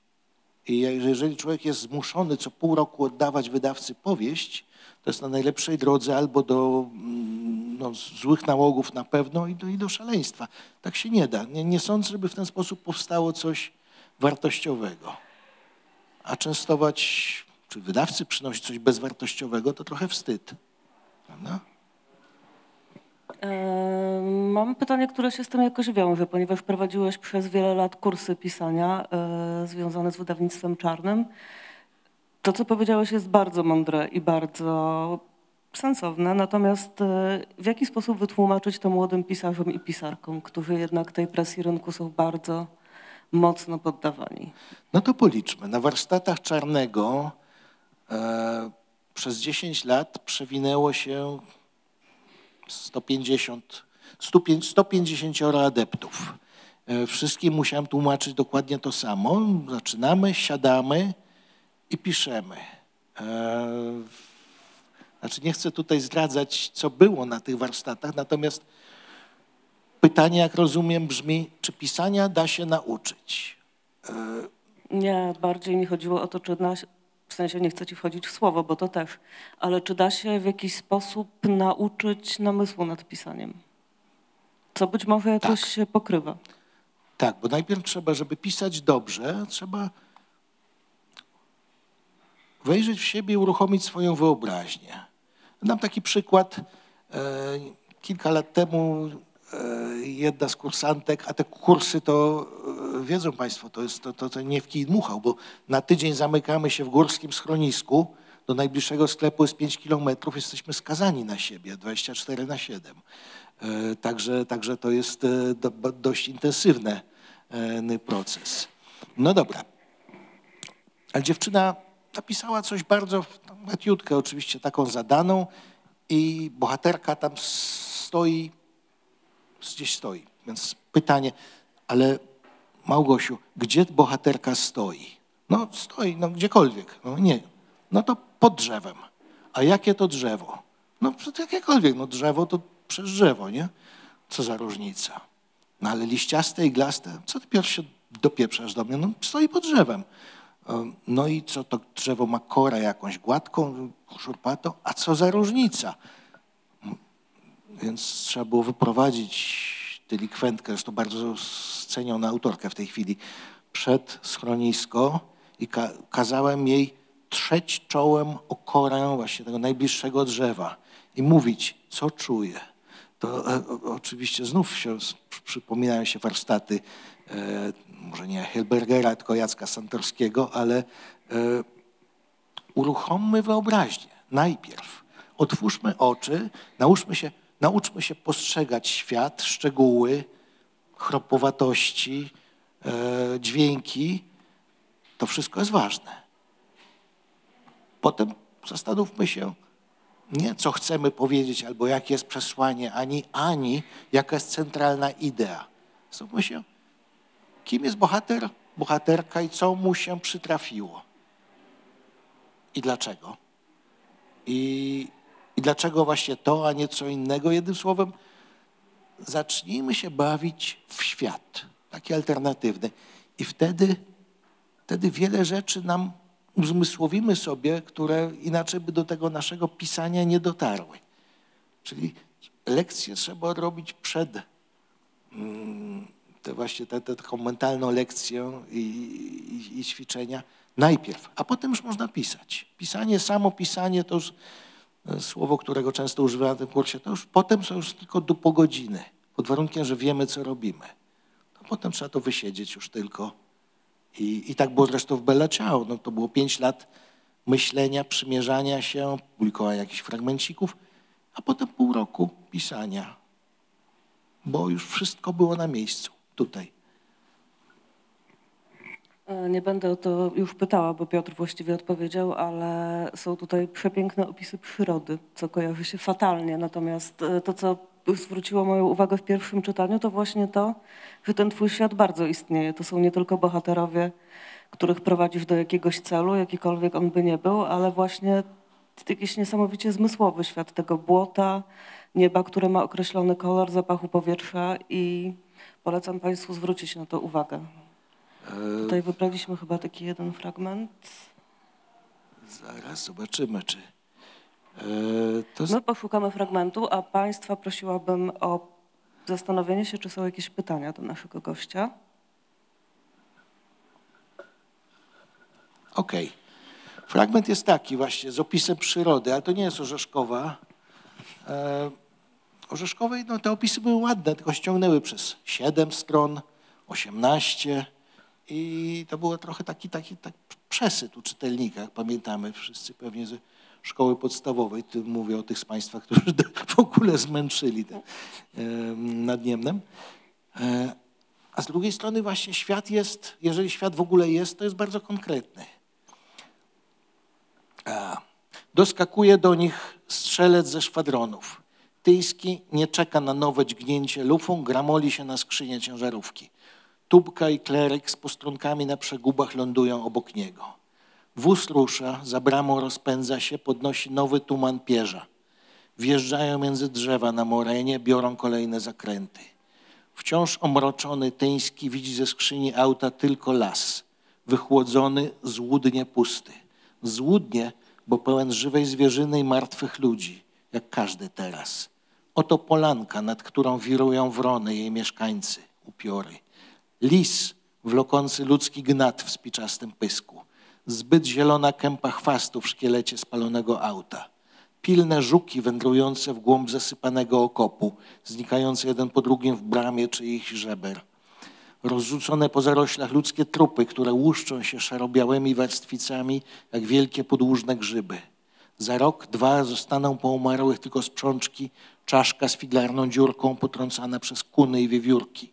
I jeżeli człowiek jest zmuszony co pół roku oddawać wydawcy powieść, to jest na najlepszej drodze albo do mm, no, złych nałogów na pewno i do, i do szaleństwa. Tak się nie da. Nie, nie sądzę, żeby w ten sposób powstało coś wartościowego. A częstować, czy wydawcy przynosić coś bezwartościowego, to trochę wstyd. Prawda? Mam pytanie, które się z tym jakoś wiąże, ponieważ prowadziłeś przez wiele lat kursy pisania e, związane z wydawnictwem czarnym. To, co powiedziałeś, jest bardzo mądre i bardzo sensowne, natomiast e, w jaki sposób wytłumaczyć to młodym pisarzom i pisarkom, którzy jednak tej presji rynku są bardzo mocno poddawani? No to policzmy. Na warsztatach Czarnego e, przez 10 lat przewinęło się 150, 105 150 adeptów. E, wszystkim musiałem tłumaczyć dokładnie to samo. Zaczynamy, siadamy i piszemy. E, znaczy nie chcę tutaj zdradzać, co było na tych warsztatach, natomiast pytanie, jak rozumiem, brzmi, czy pisania da się nauczyć? Nie, bardziej mi chodziło o to, czy w sensie nie chcę ci wchodzić w słowo, bo to też, ale czy da się w jakiś sposób nauczyć namysłu nad pisaniem? Co być może jakoś Tak. się pokrywa. Tak, bo najpierw trzeba, żeby pisać dobrze, trzeba wejrzeć w siebie i uruchomić swoją wyobraźnię. Dam taki przykład. E, Kilka lat temu jedna z kursantek, a te kursy to e, wiedzą Państwo, to, jest, to, to, to nie w kij dmuchał, bo na tydzień zamykamy się w górskim schronisku, do najbliższego sklepu jest 5 kilometrów, jesteśmy skazani na siebie, 24 na 7. E, Także, także to jest e, dość intensywny e, proces. No dobra. Ale dziewczyna napisała coś bardzo, leciutkę oczywiście, taką zadaną i bohaterka tam stoi, gdzieś stoi. Więc pytanie, ale Małgosiu, gdzie bohaterka stoi? No stoi, no gdziekolwiek. No nie. No to pod drzewem. A jakie to drzewo? No jakiekolwiek, no drzewo to przez drzewo, nie? Co za różnica. No ale liściaste, iglaste, co ty pierwszy dopieprzasz do mnie? No stoi pod drzewem. Um, No i co to drzewo ma korę jakąś gładką, szurpatą? A co za różnica? Więc trzeba było wyprowadzić delikwentkę, zresztą bardzo ceniona autorkę w tej chwili, przed schronisko i ka kazałem jej trzeć czołem o korę właśnie tego najbliższego drzewa i mówić, co czuje. To e, oczywiście znów się przypominają się warsztaty, e, może nie Hilbergera, tylko Jacka Santorskiego, ale e, uruchommy wyobraźnię najpierw. Otwórzmy oczy, nauczmy się, nauczmy się postrzegać świat, szczegóły, chropowatości, e, dźwięki. To wszystko jest ważne. Potem zastanówmy się, nie co chcemy powiedzieć albo jakie jest przesłanie, ani, ani jaka jest centralna idea. Zastanówmy się, kim jest bohater, bohaterka i co mu się przytrafiło. I dlaczego? I, I dlaczego właśnie to, a nie co innego? Jednym słowem, zacznijmy się bawić w świat, taki alternatywny. I wtedy, wtedy wiele rzeczy nam uzmysłowimy sobie, które inaczej by do tego naszego pisania nie dotarły. Czyli lekcje trzeba odrobić przed mm, te właśnie tę taką mentalną lekcję i, i, i ćwiczenia najpierw, a potem już można pisać. Pisanie, samo pisanie to już słowo, którego często używam w tym kursie, to już potem są już tylko do po godziny, pod warunkiem, że wiemy, co robimy. To potem trzeba to wysiedzieć już tylko. I, i tak było zresztą w Bella Ciao. No, to było pięć lat myślenia, przymierzania się, publikowania jakichś fragmencików, a potem pół roku pisania, bo już wszystko było na miejscu, tutaj. E, Nie będę o to już pytała, bo Piotr właściwie odpowiedział, ale są tutaj przepiękne opisy przyrody, co kojarzy się fatalnie. Natomiast e, to, co zwróciło moją uwagę w pierwszym czytaniu, to właśnie to, że ten twój świat bardzo istnieje. To są nie tylko bohaterowie, których prowadzisz do jakiegoś celu, jakikolwiek on by nie był, ale właśnie jakiś niesamowicie zmysłowy świat tego błota, nieba, które ma określony kolor, zapachu powietrza i polecam Państwu zwrócić na to uwagę. Tutaj wybraliśmy chyba taki jeden fragment. Zaraz zobaczymy, czy. E, to My poszukamy fragmentu, a Państwa prosiłabym o zastanowienie się, czy są jakieś pytania do naszego gościa. Okej. Fragment jest taki właśnie z opisem przyrody, ale to nie jest Orzeszkowa. E, Orzeszkowej no, te opisy były ładne, tylko ściągnęły przez 7 stron, 18 i to było trochę taki, taki tak przesyt u czytelnika, pamiętamy wszyscy pewnie ze szkoły podstawowej. Tu mówię o tych z Państwa, którzy w ogóle zmęczyli tym e, nad Niemnem. E, a z drugiej strony właśnie świat jest, jeżeli świat w ogóle jest, to jest bardzo konkretny. Doskakuje do nich strzelec ze szwadronów. Tyjski nie czeka na nowe dźgnięcie lufą, gramoli się na skrzynię ciężarówki. Tubka i kleryk z postrunkami na przegubach lądują obok niego. Wóz rusza, za bramą rozpędza się, podnosi nowy tuman pierza. Wjeżdżają między drzewa na morenie, biorą kolejne zakręty. Wciąż omroczony Tyński widzi ze skrzyni auta tylko las, wychłodzony, złudnie pusty. Złudnie, bo pełen żywej zwierzyny i martwych ludzi, jak każdy teraz. Oto polanka, nad którą wirują wrony jej mieszkańcy, upiory. Lis, wlokący ludzki gnat w spiczastym pysku. Zbyt zielona kępa chwastu w szkielecie spalonego auta pilne żuki wędrujące w głąb zasypanego okopu, znikające jeden po drugim w bramie czyichś żeber. Rozrzucone po zaroślach ludzkie trupy, które łuszczą się szarobiałymi warstwicami, jak wielkie podłużne grzyby. Za rok, dwa zostaną po umarłych tylko sprzączki, czaszka z figlarną dziurką potrącana przez kuny i wiewiórki.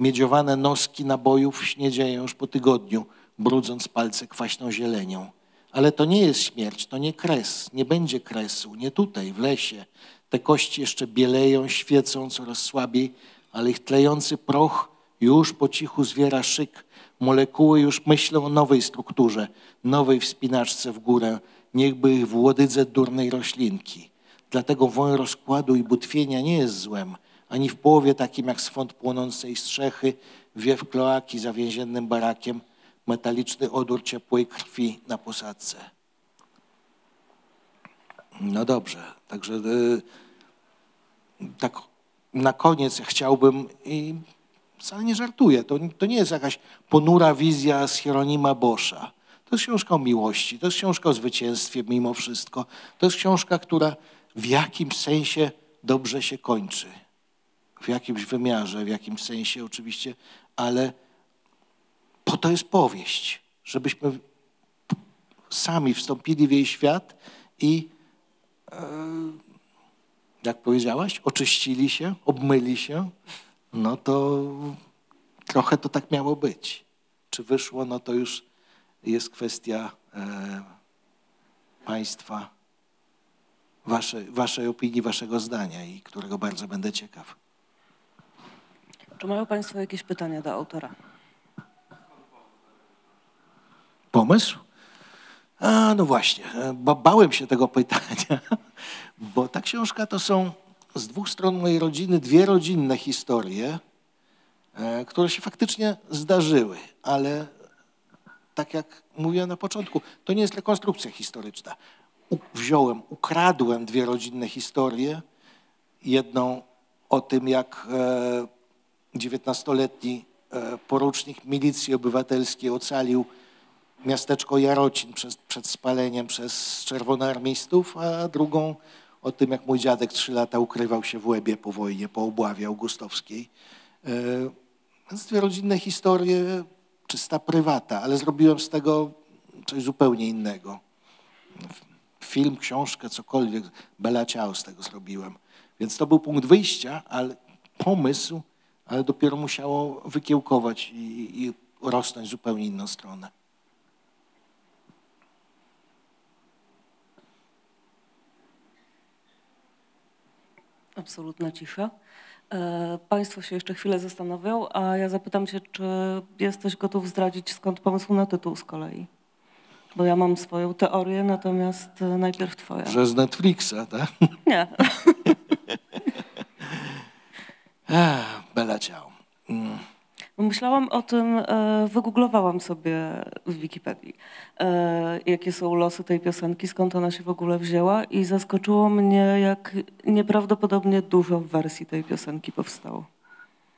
Miedziowane noski nabojów śniedzieją już po tygodniu, brudząc palce kwaśną zielenią. Ale to nie jest śmierć, to nie kres, nie będzie kresu, nie tutaj, w lesie. Te kości jeszcze bieleją, świecą coraz słabiej, ale ich tlejący proch już po cichu zwiera szyk. Molekuły już myślą o nowej strukturze, nowej wspinaczce w górę, niechby ich w łodydze durnej roślinki. Dlatego woń rozkładu i butwienia nie jest złem, ani w połowie takim jak swąd płonącej strzechy, wiew kloaki za więziennym barakiem, metaliczny odór ciepłej krwi na posadzce. No dobrze, także y, tak na koniec chciałbym i wcale nie żartuję, to, to nie jest jakaś ponura wizja z Hieronima Boscha. To jest książka o miłości, to jest książka o zwycięstwie mimo wszystko. To jest książka, która w jakimś sensie dobrze się kończy. W jakimś wymiarze, w jakimś sensie oczywiście, ale po to jest powieść, żebyśmy sami wstąpili w jej świat i, e, jak powiedziałaś, oczyścili się, obmyli się, no to trochę to tak miało być. Czy wyszło, no to już jest kwestia e, państwa, waszej, waszej opinii, waszego zdania i którego bardzo będę ciekaw. Czy mają Państwo jakieś pytania do autora? Pomysł? A, no właśnie, e, ba bałem się tego pytania, bo ta książka to są z dwóch stron mojej rodziny dwie rodzinne historie, e, które się faktycznie zdarzyły, ale tak jak mówiłem na początku, to nie jest rekonstrukcja historyczna. U wziąłem, ukradłem dwie rodzinne historie. Jedną o tym, jak XIX-letni e, porucznik milicji obywatelskiej ocalił miasteczko Jarocin przed, przed spaleniem przez czerwonoarmistów, a drugą o tym, jak mój dziadek trzy lata ukrywał się w Łebie po wojnie, po obławie augustowskiej. E, Więc dwie rodzinne historie, czysta prywata, ale zrobiłem z tego coś zupełnie innego. Film, książkę, cokolwiek, Bela Ciao z tego zrobiłem. Więc to był punkt wyjścia, ale pomysł, ale dopiero musiało wykiełkować i, i rosnąć w zupełnie inną stronę. Absolutna cisza. E, Państwo się jeszcze chwilę zastanowią, a ja zapytam Cię, czy jesteś gotów zdradzić skąd pomysł na tytuł z kolei? Bo ja mam swoją teorię, natomiast e, najpierw Twoja. Że z Netflixa, tak? Nie. Ech, Bela Ciao. Mm. Myślałam o tym, e, wygooglowałam sobie w Wikipedii, e, jakie są losy tej piosenki, skąd ona się w ogóle wzięła i zaskoczyło mnie, jak nieprawdopodobnie dużo wersji tej piosenki powstało.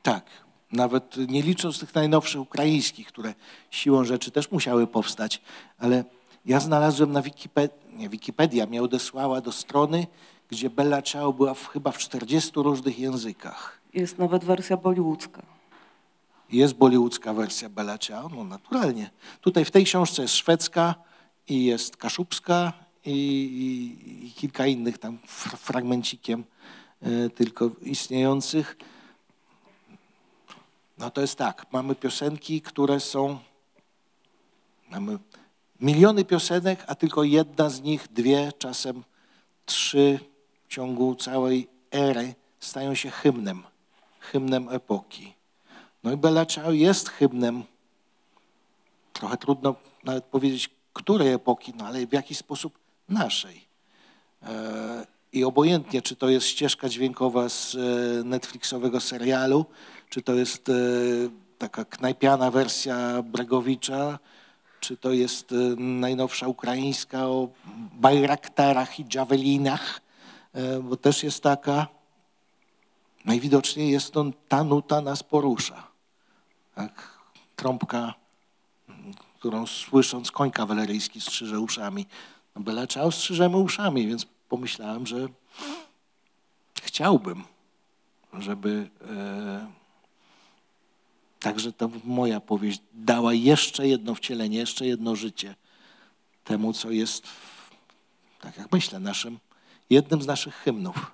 Tak, nawet nie licząc tych najnowszych ukraińskich, które siłą rzeczy też musiały powstać, ale ja znalazłem na Wikipedii, nie, Wikipedia mnie odesłała do strony, gdzie Bella Ciao była w, chyba w 40 różnych językach. Jest nawet wersja bollywoodzka. Jest bollywoodzka wersja Bella Ciao, no naturalnie. Tutaj w tej książce jest szwedzka i jest kaszubska i, i, i kilka innych tam fr- fragmencikiem e, tylko istniejących. No to jest tak, mamy piosenki, które są, mamy miliony piosenek, a tylko jedna z nich, dwie, czasem trzy ciągu całej ery stają się hymnem, hymnem epoki. No i Bella Ciao jest hymnem, trochę trudno nawet powiedzieć, której epoki, no ale w jaki sposób naszej. E, I obojętnie, czy to jest ścieżka dźwiękowa z e, Netflixowego serialu, czy to jest e, taka knajpiana wersja Bregowicza, czy to jest najnowsza ukraińska o bajraktarach i javelinach, e, bo też jest taka. Najwidoczniej jest to ta nuta nas porusza. Tak, trąbka, którą słysząc koń kawaleryjski strzyże uszami. No byle ciao strzyżemy uszami, więc pomyślałem, że chciałbym, żeby e, także ta moja powieść dała jeszcze jedno wcielenie, jeszcze jedno życie temu, co jest, w, tak jak myślę, naszym, jednym z naszych hymnów.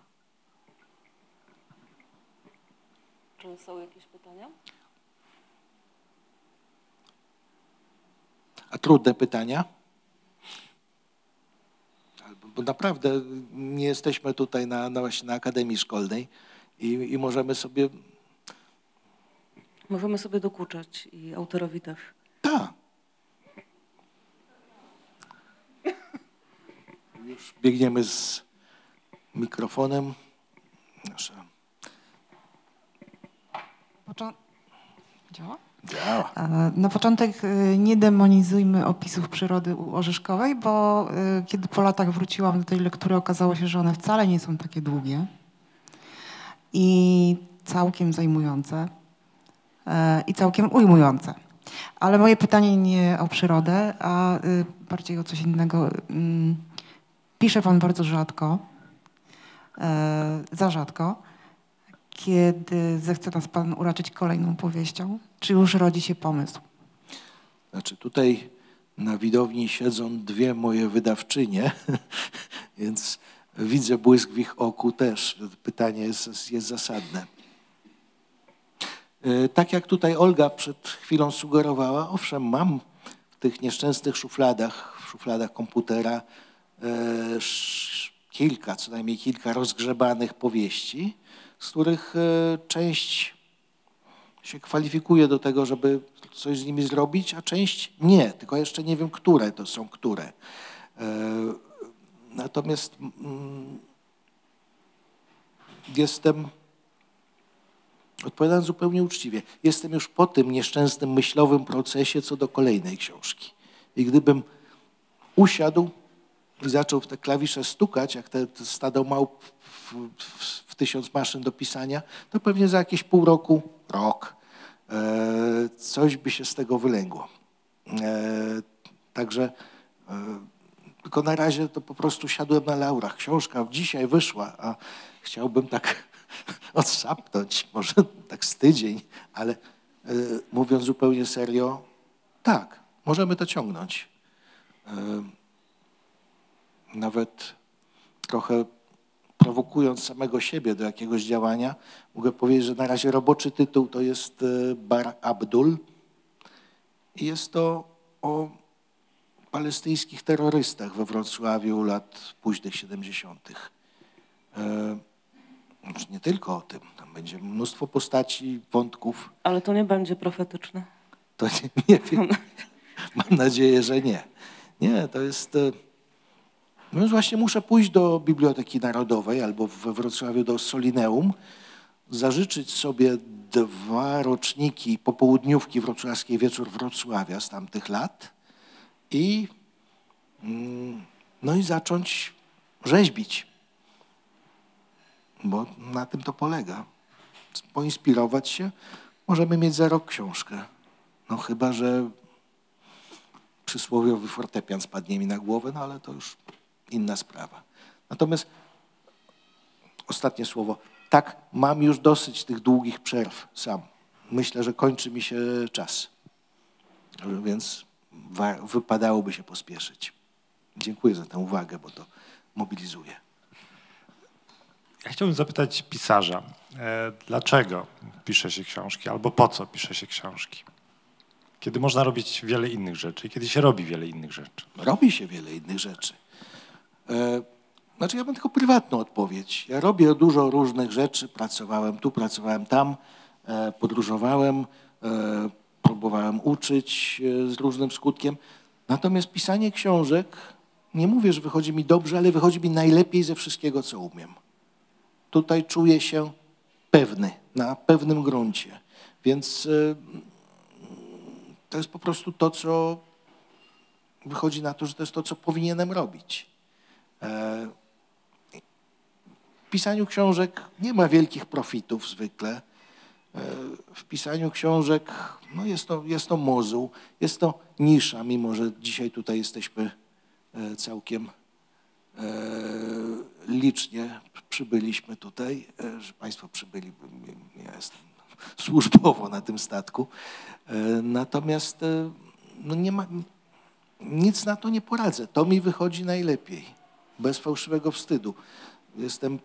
Czy są jakieś pytania? A trudne pytania? Bo naprawdę nie jesteśmy tutaj na, na, właśnie na Akademii Szkolnej i, i możemy sobie. Możemy sobie dokuczać i autorowi też. Tak. Już biegniemy z mikrofonem. Począ- Działa? działa. Na początek e, nie demonizujmy opisów przyrody Orzeszkowej, bo e, kiedy po latach wróciłam do tej lektury, okazało się, że one wcale nie są takie długie i całkiem zajmujące e, i całkiem ujmujące. Ale moje pytanie nie o przyrodę, a e, bardziej o coś innego. Mm, Pisze pan bardzo rzadko, za rzadko. Kiedy zechce nas Pan uraczyć kolejną powieścią? Czy już rodzi się pomysł? Znaczy tutaj na widowni siedzą dwie moje wydawczynie, więc widzę błysk w ich oku też. Pytanie jest, jest zasadne. E, Tak jak tutaj Olga przed chwilą sugerowała, owszem, mam w tych nieszczęsnych szufladach, w szufladach komputera e, kilka, co najmniej kilka rozgrzebanych powieści, z których e, część się kwalifikuje do tego, żeby coś z nimi zrobić, a część nie, tylko jeszcze nie wiem, które to są które. E, Natomiast mm, jestem, odpowiadając zupełnie uczciwie, jestem już po tym nieszczęsnym myślowym procesie co do kolejnej książki. I gdybym usiadł zaczął w te klawisze stukać, jak te, te stado małp w, w, w tysiąc maszyn do pisania, to pewnie za jakieś pół roku, rok, e, coś by się z tego wylęgło. E, także e, tylko na razie to po prostu siadłem na laurach. Książka dzisiaj wyszła, a chciałbym tak odsapnąć, może tak z tydzień, ale mówiąc zupełnie serio, tak, możemy to ciągnąć. E, nawet trochę prowokując samego siebie do jakiegoś działania, mogę powiedzieć, że na razie roboczy tytuł to jest e, Bar Abdul i jest to o palestyńskich terrorystach we Wrocławiu lat późnych 70. E, już nie tylko o tym, tam będzie mnóstwo postaci, wątków, Ale to nie będzie profetyczne. to nie, nie wiem. Mam nadzieję, że nie. Nie, to jest. E, No właśnie muszę pójść do Biblioteki Narodowej albo we Wrocławiu do Solineum, zażyczyć sobie dwa roczniki popołudniówki wrocławskiej Wieczór Wrocławia z tamtych lat i, mm, no i zacząć rzeźbić, bo na tym to polega. Poinspirować się, możemy mieć za rok książkę. No chyba, że przysłowiowy fortepian spadnie mi na głowę, no ale to już inna sprawa. Natomiast ostatnie słowo. Tak, mam już dosyć tych długich przerw sam. Myślę, że kończy mi się czas. Więc wypadałoby się pospieszyć. Dziękuję za tę uwagę, bo to mobilizuje. Ja chciałbym zapytać pisarza, e, dlaczego pisze się książki albo po co pisze się książki? Kiedy można robić wiele innych rzeczy i kiedy się robi wiele innych rzeczy. Robi się wiele innych rzeczy. E, Znaczy, ja mam tylko prywatną odpowiedź. Ja robię dużo różnych rzeczy. Pracowałem tu, pracowałem tam, e, podróżowałem, e, próbowałem uczyć z różnym skutkiem. Natomiast pisanie książek, nie mówię, że wychodzi mi dobrze, ale wychodzi mi najlepiej ze wszystkiego, co umiem. Tutaj czuję się pewny, na pewnym gruncie. Więc to jest po prostu to, co wychodzi na to, że to jest to, co powinienem robić. E, W pisaniu książek nie ma wielkich profitów zwykle. E, W pisaniu książek no jest, to, jest to mozuł, jest to nisza, mimo że dzisiaj tutaj jesteśmy e, całkiem licznie przybyliśmy tutaj, że Państwo przybyli, ja jestem służbowo na tym statku. Natomiast no nie ma, nic na to nie poradzę. To mi wychodzi najlepiej, bez fałszywego wstydu. Jestem,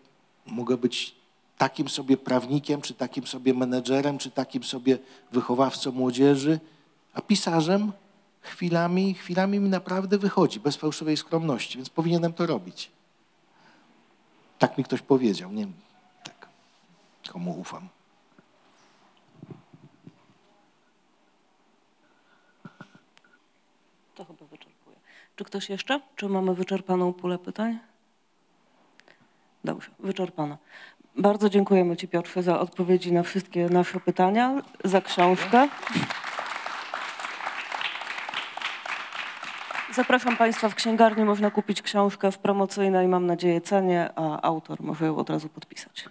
mogę być takim sobie prawnikiem, czy takim sobie menedżerem, czy takim sobie wychowawcą młodzieży, a pisarzem chwilami, chwilami mi naprawdę wychodzi, bez fałszywej skromności, więc powinienem to robić. Tak mi ktoś powiedział, nie tak, komu ufam. To chyba wyczerpuje. Czy ktoś jeszcze? Czy mamy wyczerpaną pulę pytań? Dobrze, wyczerpana. Bardzo dziękujemy Ci, Piotrze, za odpowiedzi na wszystkie nasze pytania, za książkę. Zapraszam Państwa w księgarni. Można kupić książkę w promocyjnej, mam nadzieję, cenie, a autor może ją od razu podpisać.